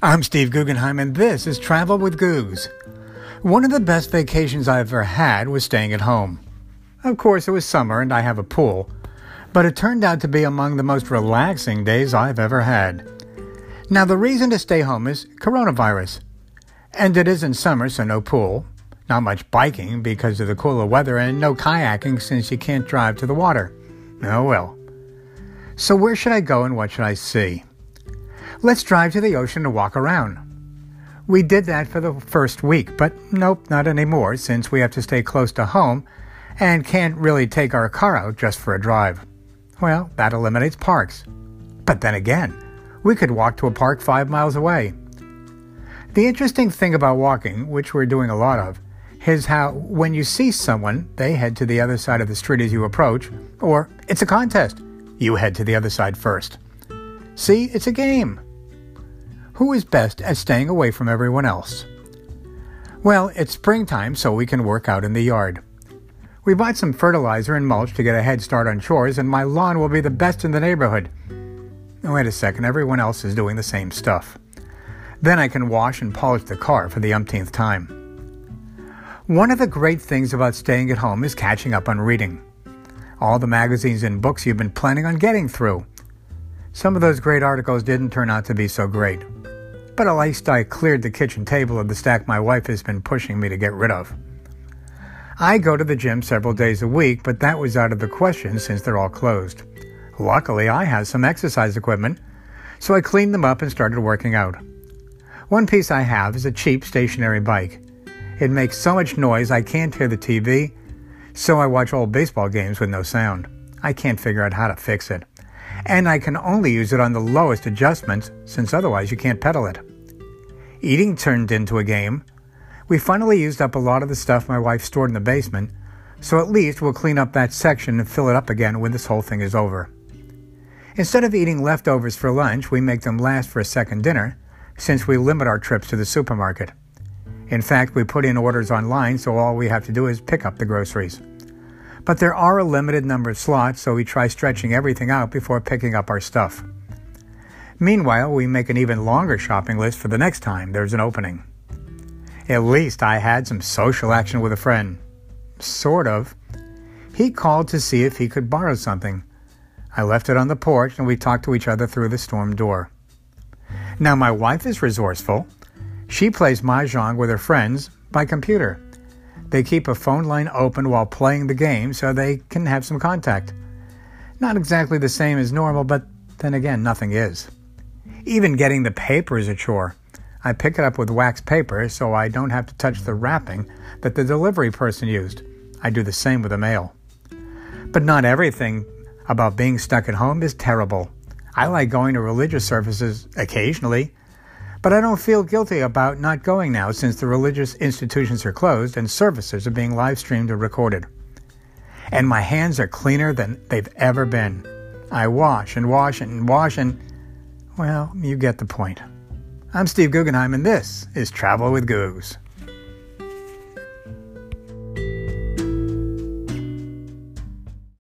I'm Steve Guggenheim, and this is Travel with Goose. One of the best vacations I ever had was staying at home. Of course, it was summer and I have a pool, but it turned out to be among the most relaxing days I've ever had. Now, the reason to stay home is coronavirus. And it isn't summer, so no pool, not much biking because of the cooler weather, and no kayaking since you can't drive to the water. Oh well. So, where should I go and what should I see? Let's drive to the ocean and walk around. We did that for the first week, but nope, not anymore since we have to stay close to home and can't really take our car out just for a drive. Well, that eliminates parks. But then again, we could walk to a park five miles away. The interesting thing about walking, which we're doing a lot of, is how when you see someone, they head to the other side of the street as you approach, or it's a contest. You head to the other side first. See, it's a game. Who is best at staying away from everyone else? Well, it's springtime, so we can work out in the yard. We bought some fertilizer and mulch to get a head start on chores, and my lawn will be the best in the neighborhood. Wait a second, everyone else is doing the same stuff. Then I can wash and polish the car for the umpteenth time. One of the great things about staying at home is catching up on reading. All the magazines and books you've been planning on getting through. Some of those great articles didn't turn out to be so great at least I cleared the kitchen table of the stack my wife has been pushing me to get rid of. I go to the gym several days a week, but that was out of the question since they're all closed. Luckily, I have some exercise equipment, so I cleaned them up and started working out. One piece I have is a cheap stationary bike. It makes so much noise I can't hear the TV, so I watch old baseball games with no sound. I can't figure out how to fix it. And I can only use it on the lowest adjustments, since otherwise you can't pedal it. Eating turned into a game. We finally used up a lot of the stuff my wife stored in the basement, so at least we'll clean up that section and fill it up again when this whole thing is over. Instead of eating leftovers for lunch, we make them last for a second dinner, since we limit our trips to the supermarket. In fact, we put in orders online, so all we have to do is pick up the groceries. But there are a limited number of slots, so we try stretching everything out before picking up our stuff. Meanwhile, we make an even longer shopping list for the next time there's an opening. At least I had some social action with a friend. Sort of. He called to see if he could borrow something. I left it on the porch and we talked to each other through the storm door. Now, my wife is resourceful. She plays Mahjong with her friends by computer. They keep a phone line open while playing the game so they can have some contact. Not exactly the same as normal, but then again, nothing is. Even getting the paper is a chore. I pick it up with wax paper so I don't have to touch the wrapping that the delivery person used. I do the same with the mail. But not everything about being stuck at home is terrible. I like going to religious services occasionally, but I don't feel guilty about not going now since the religious institutions are closed and services are being live streamed or recorded. And my hands are cleaner than they've ever been. I wash and wash and wash and well, you get the point. I'm Steve Guggenheim, and this is Travel with Goose.